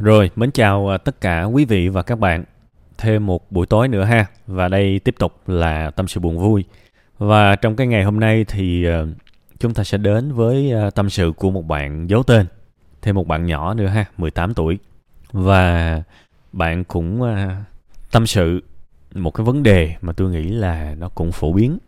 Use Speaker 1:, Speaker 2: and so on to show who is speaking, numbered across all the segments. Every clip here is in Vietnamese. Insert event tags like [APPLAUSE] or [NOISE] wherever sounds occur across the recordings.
Speaker 1: Rồi, mến chào à, tất cả quý vị và các bạn. Thêm một buổi tối nữa ha. Và đây tiếp tục là tâm sự buồn vui. Và trong cái ngày hôm nay thì à, chúng ta sẽ đến với à, tâm sự của một bạn giấu tên. Thêm một bạn nhỏ nữa ha, 18 tuổi. Và bạn cũng tâm sự một cái vấn đề mà tôi nghĩ là nó cũng phổ biến.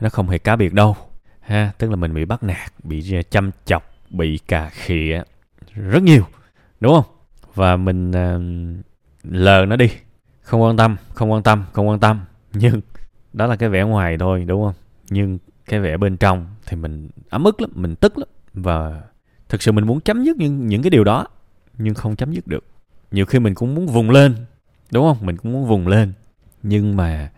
Speaker 1: Nó không hề cá biệt đâu. Ha, tức là mình bị bắt nạt, bị chăm chọc, bị cà khịa rất nhiều. Đúng không? Và mình à, uh, lờ nó đi. Không quan tâm không quan tâm không quan tâm. Nhưng đó là cái vẻ ngoài thôi đúng không? Nhưng cái vẻ bên trong thì mình ấm ức lắm mình tức lắm. Và thực sự mình muốn chấm dứt những những cái điều đó nhưng không chấm dứt được. Nhiều khi mình cũng muốn vùng lên đúng không? Mình cũng muốn vùng lên. Nhưng mà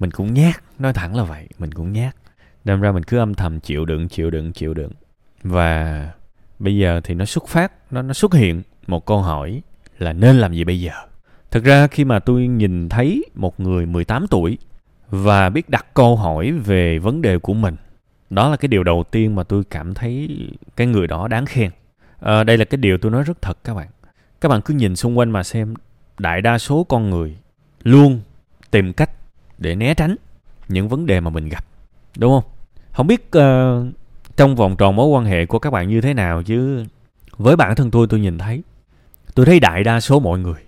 Speaker 1: mình cũng nhát nói thẳng là vậy mình cũng nhát. Đâm ra mình cứ âm thầm chịu đựng chịu đựng chịu đựng. Và bây giờ thì nó xuất phát nó nó xuất hiện một câu hỏi là nên làm gì bây giờ. Thực ra khi mà tôi nhìn thấy một người 18 tuổi và biết đặt câu hỏi về vấn đề của mình, đó là cái điều đầu tiên mà tôi cảm thấy cái người đó đáng khen. À, đây là cái điều tôi nói rất thật các bạn. Các bạn cứ nhìn xung quanh mà xem, đại đa số con người luôn tìm cách để né tránh những vấn đề mà mình gặp. Đúng không? Không biết uh, trong vòng tròn mối quan hệ của các bạn như thế nào chứ với bản thân tôi tôi nhìn thấy tôi thấy đại đa số mọi người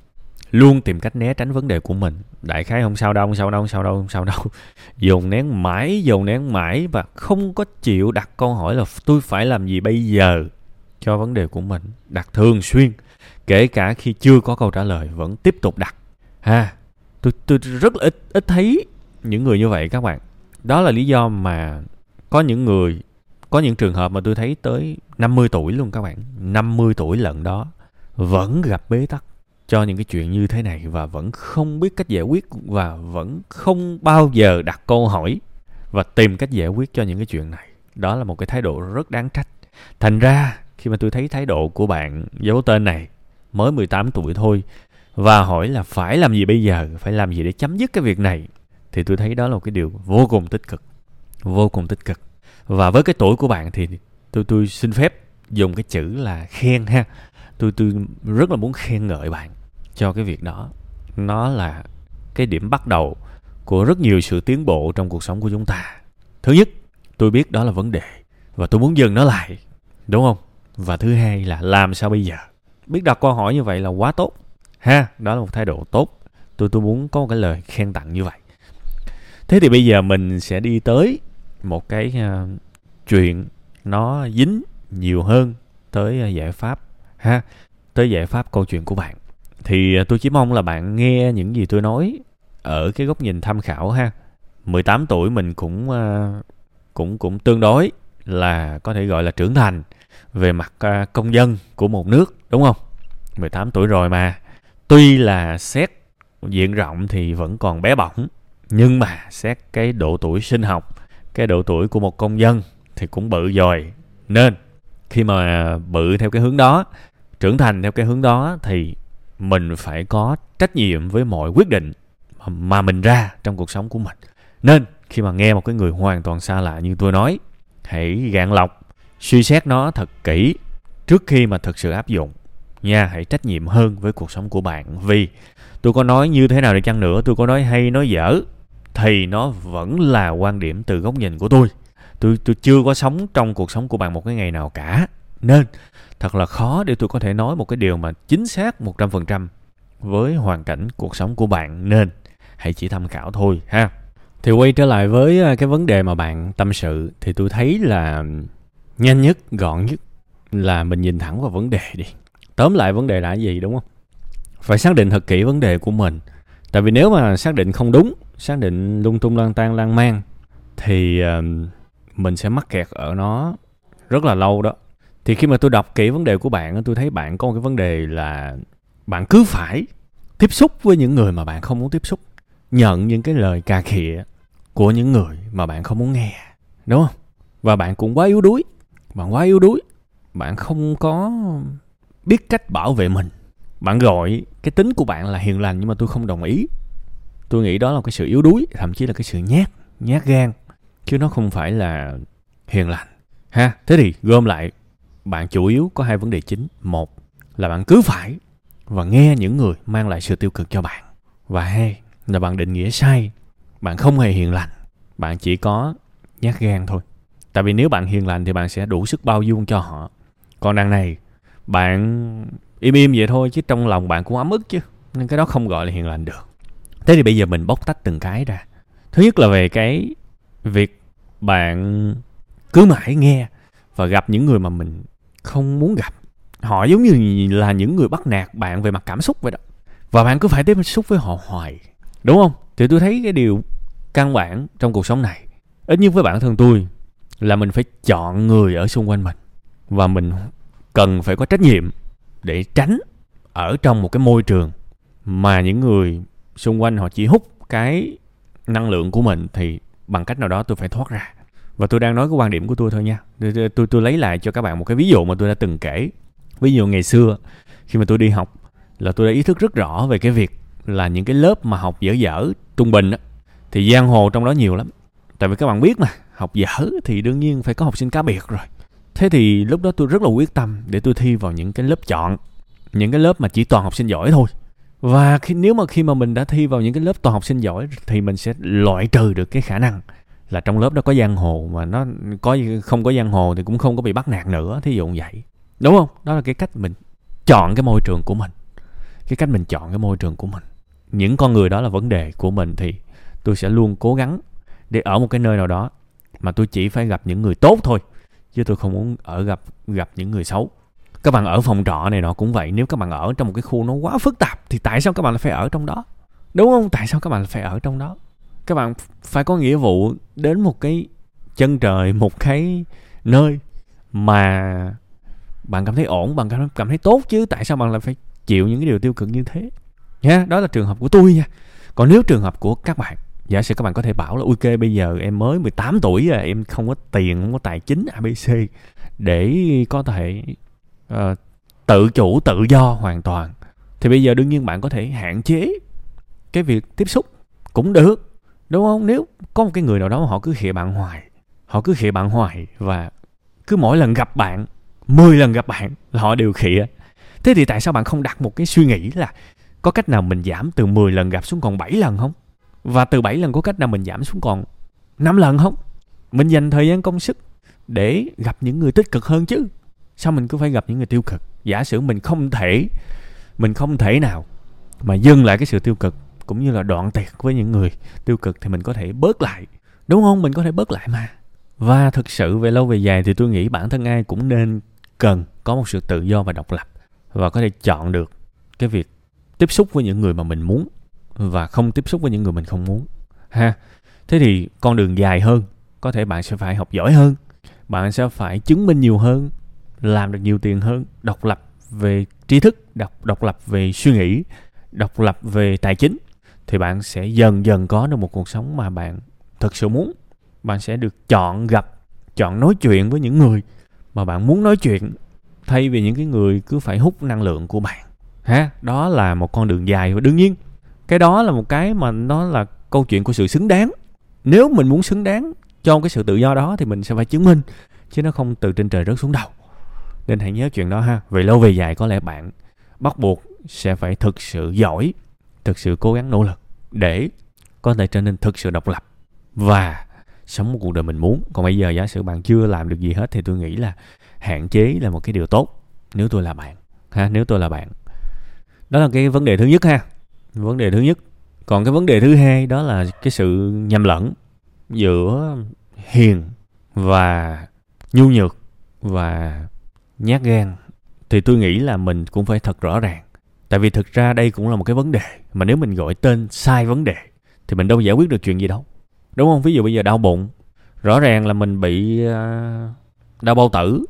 Speaker 1: luôn tìm cách né tránh vấn đề của mình. Đại khái không sao đâu, không sao đâu, không sao đâu, không sao đâu. [LAUGHS] Dồn nén mãi, dồn nén mãi và không có chịu đặt câu hỏi là tôi phải làm gì bây giờ cho vấn đề của mình. Đặt thường xuyên, kể cả khi chưa có câu trả lời, vẫn tiếp tục đặt. Ha, tôi tôi rất là ít ít thấy những người như vậy các bạn. Đó là lý do mà có những người, có những trường hợp mà tôi thấy tới 50 tuổi luôn các bạn. 50 tuổi lận đó vẫn gặp bế tắc cho những cái chuyện như thế này và vẫn không biết cách giải quyết và vẫn không bao giờ đặt câu hỏi và tìm cách giải quyết cho những cái chuyện này. Đó là một cái thái độ rất đáng trách. Thành ra, khi mà tôi thấy thái độ của bạn giấu tên này, mới 18 tuổi thôi, và hỏi là phải làm gì bây giờ, phải làm gì để chấm dứt cái việc này, thì tôi thấy đó là một cái điều vô cùng tích cực. Vô cùng tích cực. Và với cái tuổi của bạn thì tôi tôi xin phép dùng cái chữ là khen ha tôi tôi rất là muốn khen ngợi bạn cho cái việc đó. Nó là cái điểm bắt đầu của rất nhiều sự tiến bộ trong cuộc sống của chúng ta. Thứ nhất tôi biết đó là vấn đề và tôi muốn dừng nó lại đúng không? Và thứ hai là làm sao bây giờ? Biết đặt câu hỏi như vậy là quá tốt. Ha đó là một thái độ tốt. Tôi tôi muốn có một cái lời khen tặng như vậy. Thế thì bây giờ mình sẽ đi tới một cái uh, chuyện nó dính nhiều hơn tới uh, giải pháp ha tới giải pháp câu chuyện của bạn. Thì à, tôi chỉ mong là bạn nghe những gì tôi nói ở cái góc nhìn tham khảo ha. 18 tuổi mình cũng uh, cũng cũng tương đối là có thể gọi là trưởng thành về mặt uh, công dân của một nước đúng không? 18 tuổi rồi mà. Tuy là xét diện rộng thì vẫn còn bé bỏng nhưng mà xét cái độ tuổi sinh học cái độ tuổi của một công dân thì cũng bự rồi nên khi mà bự theo cái hướng đó trưởng thành theo cái hướng đó thì mình phải có trách nhiệm với mọi quyết định mà mình ra trong cuộc sống của mình. Nên khi mà nghe một cái người hoàn toàn xa lạ như tôi nói, hãy gạn lọc, suy xét nó thật kỹ trước khi mà thực sự áp dụng. Nha, hãy trách nhiệm hơn với cuộc sống của bạn vì tôi có nói như thế nào đi chăng nữa, tôi có nói hay, nói dở thì nó vẫn là quan điểm từ góc nhìn của tôi. Tôi tôi chưa có sống trong cuộc sống của bạn một cái ngày nào cả nên thật là khó để tôi có thể nói một cái điều mà chính xác 100% với hoàn cảnh cuộc sống của bạn nên hãy chỉ tham khảo thôi ha. Thì quay trở lại với à, cái vấn đề mà bạn tâm sự thì tôi thấy là nhanh nhất, gọn nhất là mình nhìn thẳng vào vấn đề đi. Tóm lại vấn đề là gì đúng không? Phải xác định thật kỹ vấn đề của mình. Tại vì nếu mà xác định không đúng, xác định lung tung lang tan lang mang thì à, mình sẽ mắc kẹt ở nó rất là lâu đó thì khi mà tôi đọc kỹ vấn đề của bạn tôi thấy bạn có một cái vấn đề là bạn cứ phải tiếp xúc với những người mà bạn không muốn tiếp xúc. Nhận những cái lời cà khịa của những người mà bạn không muốn nghe, đúng không? Và bạn cũng quá yếu đuối, bạn quá yếu đuối, bạn không có biết cách bảo vệ mình. Bạn gọi cái tính của bạn là hiền lành nhưng mà tôi không đồng ý. Tôi nghĩ đó là cái sự yếu đuối, thậm chí là cái sự nhát nhát gan, chứ nó không phải là hiền lành. Ha, thế thì gom lại bạn chủ yếu có hai vấn đề chính. Một là bạn cứ phải và nghe những người mang lại sự tiêu cực cho bạn. Và hai là bạn định nghĩa sai. Bạn không hề hiền lành. Bạn chỉ có nhát gan thôi. Tại vì nếu bạn hiền lành thì bạn sẽ đủ sức bao dung cho họ. Còn đằng này, bạn im im vậy thôi chứ trong lòng bạn cũng ấm ức chứ. Nên cái đó không gọi là hiền lành được. Thế thì bây giờ mình bóc tách từng cái ra. Thứ nhất là về cái việc bạn cứ mãi nghe và gặp những người mà mình không muốn gặp. Họ giống như là những người bắt nạt bạn về mặt cảm xúc vậy đó. Và bạn cứ phải tiếp xúc với họ hoài, đúng không? Thì tôi thấy cái điều căn bản trong cuộc sống này, ít nhất với bản thân tôi, là mình phải chọn người ở xung quanh mình. Và mình cần phải có trách nhiệm để tránh ở trong một cái môi trường mà những người xung quanh họ chỉ hút cái năng lượng của mình thì bằng cách nào đó tôi phải thoát ra và tôi đang nói cái quan điểm của tôi thôi nha. Tôi, tôi, tôi lấy lại cho các bạn một cái ví dụ mà tôi đã từng kể. Ví dụ ngày xưa khi mà tôi đi học là tôi đã ý thức rất rõ về cái việc là những cái lớp mà học dở dở trung bình á thì giang hồ trong đó nhiều lắm. Tại vì các bạn biết mà học dở thì đương nhiên phải có học sinh cá biệt rồi. Thế thì lúc đó tôi rất là quyết tâm để tôi thi vào những cái lớp chọn những cái lớp mà chỉ toàn học sinh giỏi thôi. Và khi nếu mà khi mà mình đã thi vào những cái lớp toàn học sinh giỏi thì mình sẽ loại trừ được cái khả năng là trong lớp đó có giang hồ mà nó có không có giang hồ thì cũng không có bị bắt nạt nữa, thí dụ như vậy. Đúng không? Đó là cái cách mình chọn cái môi trường của mình. Cái cách mình chọn cái môi trường của mình. Những con người đó là vấn đề của mình thì tôi sẽ luôn cố gắng để ở một cái nơi nào đó mà tôi chỉ phải gặp những người tốt thôi, chứ tôi không muốn ở gặp gặp những người xấu. Các bạn ở phòng trọ này nọ cũng vậy, nếu các bạn ở trong một cái khu nó quá phức tạp thì tại sao các bạn lại phải ở trong đó? Đúng không? Tại sao các bạn lại phải ở trong đó? Các bạn phải có nghĩa vụ đến một cái chân trời một cái nơi mà bạn cảm thấy ổn bạn cảm, cảm thấy tốt chứ. Tại sao bạn lại phải chịu những cái điều tiêu cực như thế? Nha đó là trường hợp của tôi nha. Còn nếu trường hợp của các bạn giả sử các bạn có thể bảo là ok bây giờ em mới 18 tuổi rồi em không có tiền không có tài chính abc để có thể uh, tự chủ tự do hoàn toàn. Thì bây giờ đương nhiên bạn có thể hạn chế cái việc tiếp xúc cũng được đúng không? Nếu có một cái người nào đó họ cứ khịa bạn hoài, họ cứ khịa bạn hoài và cứ mỗi lần gặp bạn 10 lần gặp bạn là họ đều khịa. Thế thì tại sao bạn không đặt một cái suy nghĩ là có cách nào mình giảm từ 10 lần gặp xuống còn 7 lần không? Và từ 7 lần có cách nào mình giảm xuống còn 5 lần không? Mình dành thời gian công sức để gặp những người tích cực hơn chứ. Sao mình cứ phải gặp những người tiêu cực? Giả sử mình không thể, mình không thể nào mà dừng lại cái sự tiêu cực cũng như là đoạn tuyệt với những người tiêu cực thì mình có thể bớt lại. Đúng không? Mình có thể bớt lại mà. Và thực sự về lâu về dài thì tôi nghĩ bản thân ai cũng nên cần có một sự tự do và độc lập và có thể chọn được cái việc tiếp xúc với những người mà mình muốn và không tiếp xúc với những người mình không muốn, ha. Thế thì con đường dài hơn, có thể bạn sẽ phải học giỏi hơn, bạn sẽ phải chứng minh nhiều hơn, làm được nhiều tiền hơn, độc lập về tri thức, độc độc lập về suy nghĩ, độc lập về tài chính thì bạn sẽ dần dần có được một cuộc sống mà bạn thực sự muốn. Bạn sẽ được chọn gặp, chọn nói chuyện với những người mà bạn muốn nói chuyện, thay vì những cái người cứ phải hút năng lượng của bạn. Ha, đó là một con đường dài và đương nhiên. Cái đó là một cái mà nó là câu chuyện của sự xứng đáng. Nếu mình muốn xứng đáng cho cái sự tự do đó thì mình sẽ phải chứng minh, chứ nó không từ trên trời rớt xuống đầu. Nên hãy nhớ chuyện đó ha. Về lâu về dài có lẽ bạn bắt buộc sẽ phải thực sự giỏi, thực sự cố gắng nỗ lực để có thể trở nên thực sự độc lập và sống một cuộc đời mình muốn. Còn bây giờ giả sử bạn chưa làm được gì hết thì tôi nghĩ là hạn chế là một cái điều tốt nếu tôi là bạn, ha, nếu tôi là bạn. Đó là cái vấn đề thứ nhất ha. Vấn đề thứ nhất. Còn cái vấn đề thứ hai đó là cái sự nhầm lẫn giữa hiền và nhu nhược và nhát gan. Thì tôi nghĩ là mình cũng phải thật rõ ràng tại vì thực ra đây cũng là một cái vấn đề, mà nếu mình gọi tên sai vấn đề, thì mình đâu giải quyết được chuyện gì đâu. Đúng không? Ví dụ bây giờ đau bụng, rõ ràng là mình bị à, đau bao tử,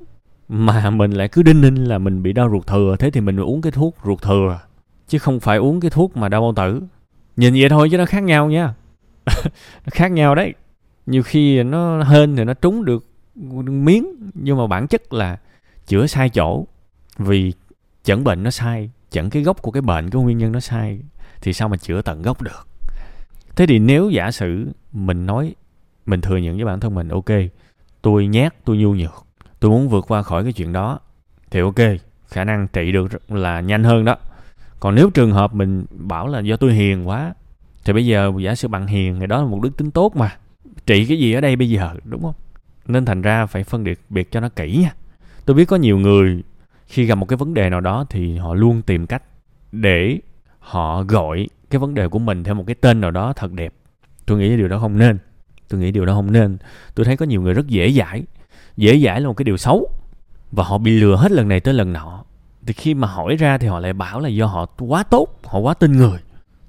Speaker 1: mà mình lại cứ đinh ninh là mình bị đau ruột thừa, thế thì mình uống cái thuốc ruột thừa, chứ không phải uống cái thuốc mà đau bao tử. Nhìn vậy thôi chứ nó khác nhau nha. [LAUGHS] Nó khác nhau đấy. Nhiều khi nó hên thì nó trúng được miếng, nhưng mà bản chất là chữa sai chỗ, vì chẩn bệnh nó sai chẩn cái gốc của cái bệnh, cái nguyên nhân nó sai, thì sao mà chữa tận gốc được? Thế thì nếu giả sử mình nói, mình thừa nhận với bản thân mình, ok, tôi nhát, tôi nhu nhược, tôi muốn vượt qua khỏi cái chuyện đó, thì ok, khả năng trị được là nhanh hơn đó. Còn nếu trường hợp mình bảo là do tôi hiền quá, thì bây giờ giả sử bạn hiền thì đó là một đức tính tốt mà, trị cái gì ở đây bây giờ đúng không? Nên thành ra phải phân biệt biệt cho nó kỹ nha. Tôi biết có nhiều người khi gặp một cái vấn đề nào đó thì họ luôn tìm cách để họ gọi cái vấn đề của mình theo một cái tên nào đó thật đẹp. Tôi nghĩ điều đó không nên. Tôi nghĩ điều đó không nên. Tôi thấy có nhiều người rất dễ dãi. Dễ dãi là một cái điều xấu. Và họ bị lừa hết lần này tới lần nọ. Thì khi mà hỏi ra thì họ lại bảo là do họ quá tốt, họ quá tin người.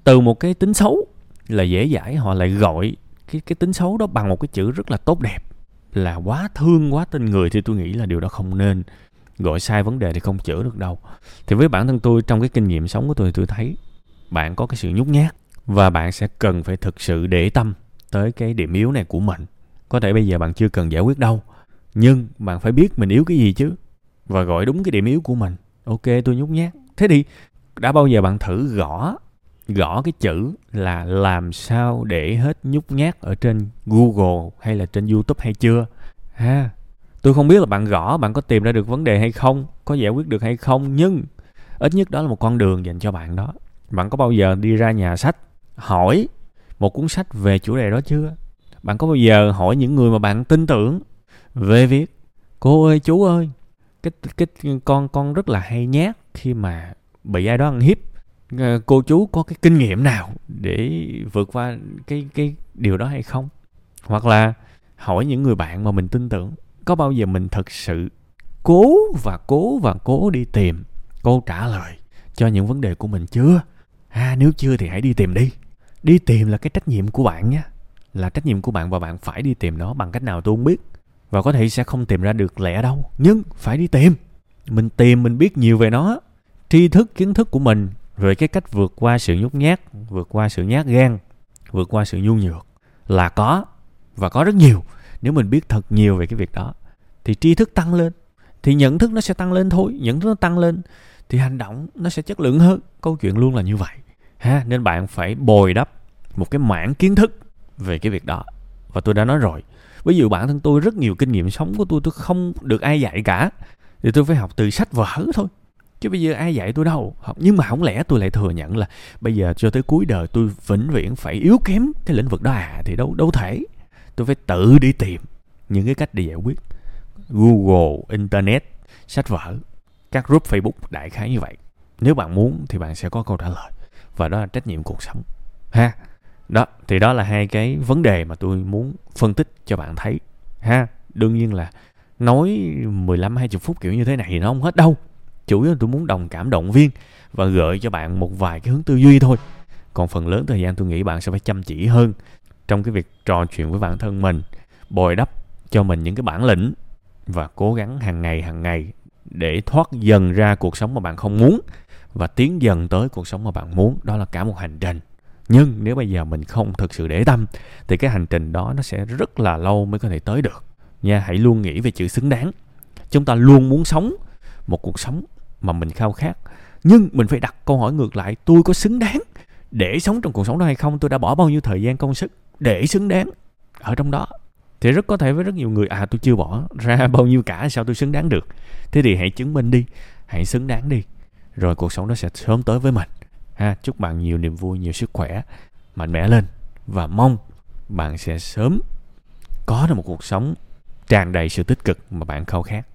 Speaker 1: Từ một cái tính xấu là dễ dãi, họ lại gọi cái cái tính xấu đó bằng một cái chữ rất là tốt đẹp. Là quá thương, quá tin người thì tôi nghĩ là điều đó không nên gọi sai vấn đề thì không chữa được đâu. Thì với bản thân tôi, trong cái kinh nghiệm sống của tôi tôi thấy bạn có cái sự nhút nhát và bạn sẽ cần phải thực sự để tâm tới cái điểm yếu này của mình. Có thể bây giờ bạn chưa cần giải quyết đâu, nhưng bạn phải biết mình yếu cái gì chứ và gọi đúng cái điểm yếu của mình. Ok, tôi nhút nhát. Thế thì đã bao giờ bạn thử gõ gõ cái chữ là làm sao để hết nhút nhát ở trên google hay là trên youtube hay chưa? Ha tôi không biết là bạn gõ, bạn có tìm ra được vấn đề hay không, có giải quyết được hay không, nhưng ít nhất đó là một con đường dành cho bạn đó. Bạn có bao giờ đi ra nhà sách, hỏi một cuốn sách về chủ đề đó chưa? Bạn có bao giờ hỏi những người mà bạn tin tưởng về việc, cô ơi, chú ơi, cái cái con con rất là hay nhát khi mà bị ai đó ăn hiếp ờ, cô chú có cái kinh nghiệm nào để vượt qua cái cái điều đó hay không? Hoặc là hỏi những người bạn mà mình tin tưởng có bao giờ mình thật sự cố và cố và cố đi tìm? Câu trả lời cho những vấn đề của mình chưa? À nếu chưa thì hãy đi tìm đi. Đi tìm là cái trách nhiệm của bạn nhé. Là trách nhiệm của bạn và bạn phải đi tìm nó bằng cách nào tôi không biết. Và có thể sẽ không tìm ra được lẽ đâu, nhưng phải đi tìm. Mình tìm, mình biết nhiều về nó. Tri thức, kiến thức của mình về cái cách vượt qua sự nhút nhát, vượt qua sự nhát gan, vượt qua sự nhu nhược là có và có rất nhiều nếu mình biết thật nhiều về cái việc đó, thì tri thức tăng lên, thì nhận thức nó sẽ tăng lên thôi. Nhận thức nó tăng lên, thì hành động nó sẽ chất lượng hơn. Câu chuyện luôn là như vậy, ha? Nên bạn phải bồi đắp một cái mảng kiến thức về cái việc đó. Và tôi đã nói rồi, ví dụ bản thân tôi rất nhiều kinh nghiệm sống của tôi tôi không được ai dạy cả, thì tôi phải học từ sách vở thôi. Chứ bây giờ ai dạy tôi đâu. Học, nhưng mà không lẽ tôi lại thừa nhận là bây giờ cho tới cuối đời tôi vĩnh viễn phải yếu kém cái lĩnh vực đó à? Thì đâu đâu thể tôi phải tự đi tìm những cái cách để giải quyết. Google, internet, sách vở, các group facebook, đại khái như vậy. Nếu bạn muốn thì bạn sẽ có câu trả lời. Và đó là trách nhiệm cuộc sống. Ha? Đó, thì đó là hai cái vấn đề mà tôi muốn phân tích cho bạn thấy. Ha? Đương nhiên là nói 15 20 phút kiểu như thế này thì nó không hết đâu. Chủ yếu là tôi muốn đồng cảm động viên và gợi cho bạn một vài cái hướng tư duy thôi. Còn phần lớn thời gian tôi nghĩ bạn sẽ phải chăm chỉ hơn trong cái việc trò chuyện với bản thân mình, bồi đắp cho mình những cái bản lĩnh và cố gắng hàng ngày hàng ngày để thoát dần ra cuộc sống mà bạn không muốn và tiến dần tới cuộc sống mà bạn muốn. Đó là cả một hành trình. Nhưng nếu bây giờ mình không thực sự để tâm, thì cái hành trình đó nó sẽ rất là lâu mới có thể tới được. Nha, hãy luôn nghĩ về chữ xứng đáng. Chúng ta luôn muốn sống một cuộc sống mà mình khao khát, nhưng mình phải đặt câu hỏi ngược lại, tôi có xứng đáng để sống trong cuộc sống đó hay không? Tôi đã bỏ bao nhiêu thời gian, công sức để xứng đáng ở trong đó. Thì rất có thể với rất nhiều người à tôi chưa bỏ ra [LAUGHS] bao nhiêu cả, sao tôi xứng đáng được? Thế thì hãy chứng minh đi, hãy xứng đáng đi, rồi cuộc sống nó sẽ sớm tới với mình. Ha, chúc bạn nhiều niềm vui, nhiều sức khỏe, mạnh mẽ lên, và mong bạn sẽ sớm có được một cuộc sống tràn đầy sự tích cực mà bạn khao khát.